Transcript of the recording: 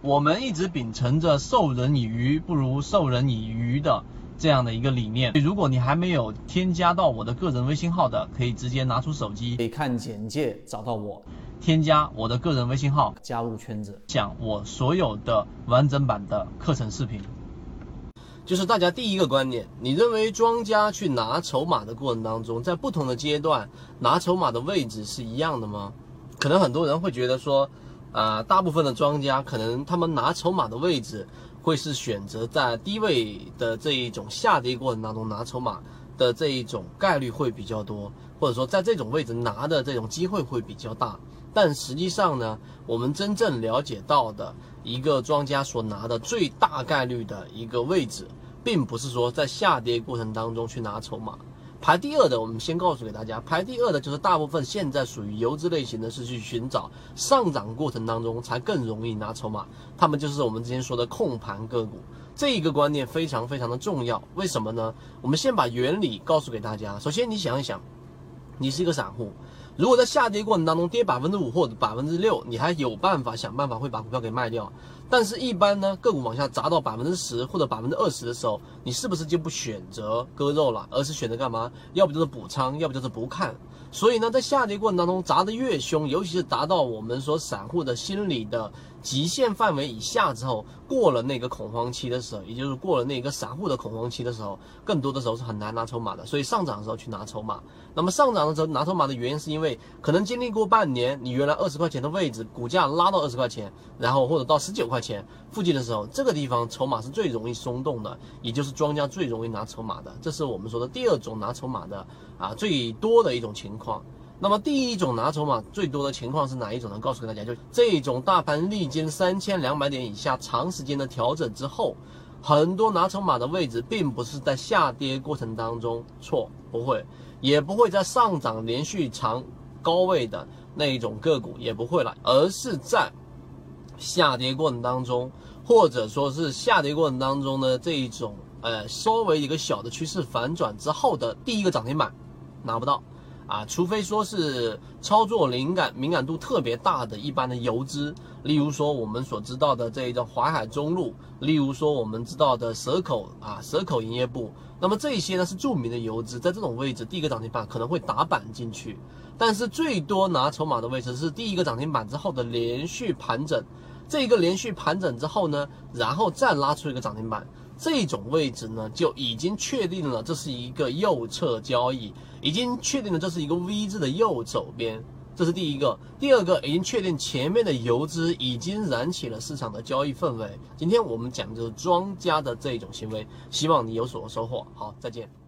我们一直秉承着授人以鱼不如授人以渔的这样的一个理念。如果你还没有添加到我的个人微信号的，可以直接拿出手机，可以看简介找到我，添加我的个人微信号，加入圈子，讲我所有的完整版的课程视频。就是大家第一个观念，你认为庄家去拿筹码的过程当中，在不同的阶段拿筹码的位置是一样的吗？可能很多人会觉得说。啊，大部分的庄家可能他们拿筹码的位置会是选择在低位的这一种下跌过程当中拿筹码的这一种概率会比较多，或者说在这种位置拿的这种机会会比较大。但实际上呢，我们真正了解到的一个庄家所拿的最大概率的一个位置，并不是说在下跌过程当中去拿筹码。排第二的，我们先告诉给大家，排第二的就是大部分现在属于游资类型的，是去寻找上涨过程当中才更容易拿筹码，他们就是我们之前说的控盘个股，这一个观念非常非常的重要。为什么呢？我们先把原理告诉给大家。首先，你想一想，你是一个散户。如果在下跌过程当中跌百分之五或者百分之六，你还有办法想办法会把股票给卖掉。但是，一般呢，个股往下砸到百分之十或者百分之二十的时候，你是不是就不选择割肉了，而是选择干嘛？要不就是补仓，要不就是不看。所以呢，在下跌过程当中砸得越凶，尤其是达到我们说散户的心理的极限范围以下之后，过了那个恐慌期的时候，也就是过了那个散户的恐慌期的时候，更多的时候是很难拿筹码的。所以上涨的时候去拿筹码。那么上涨的时候拿筹码的原因，是因为可能经历过半年，你原来二十块钱的位置，股价拉到二十块钱，然后或者到十九块块钱附近的时候，这个地方筹码是最容易松动的，也就是庄家最容易拿筹码的。这是我们说的第二种拿筹码的啊最多的一种情。况，那么第一种拿筹码最多的情况是哪一种呢？告诉给大家，就这种大盘历经三千两百点以下长时间的调整之后，很多拿筹码的位置并不是在下跌过程当中，错，不会，也不会在上涨连续长高位的那一种个股也不会了，而是在下跌过程当中，或者说是下跌过程当中的这一种，呃，稍微一个小的趋势反转之后的第一个涨停板拿不到。啊，除非说是操作灵感敏感度特别大的一般的游资，例如说我们所知道的这一个淮海中路，例如说我们知道的蛇口啊蛇口营业部，那么这些呢是著名的游资，在这种位置第一个涨停板可能会打板进去，但是最多拿筹码的位置是第一个涨停板之后的连续盘整，这一个连续盘整之后呢，然后再拉出一个涨停板。这种位置呢，就已经确定了这是一个右侧交易，已经确定了这是一个 V 字的右手边，这是第一个。第二个，已经确定前面的游资已经燃起了市场的交易氛围。今天我们讲的就是庄家的这种行为，希望你有所收获。好，再见。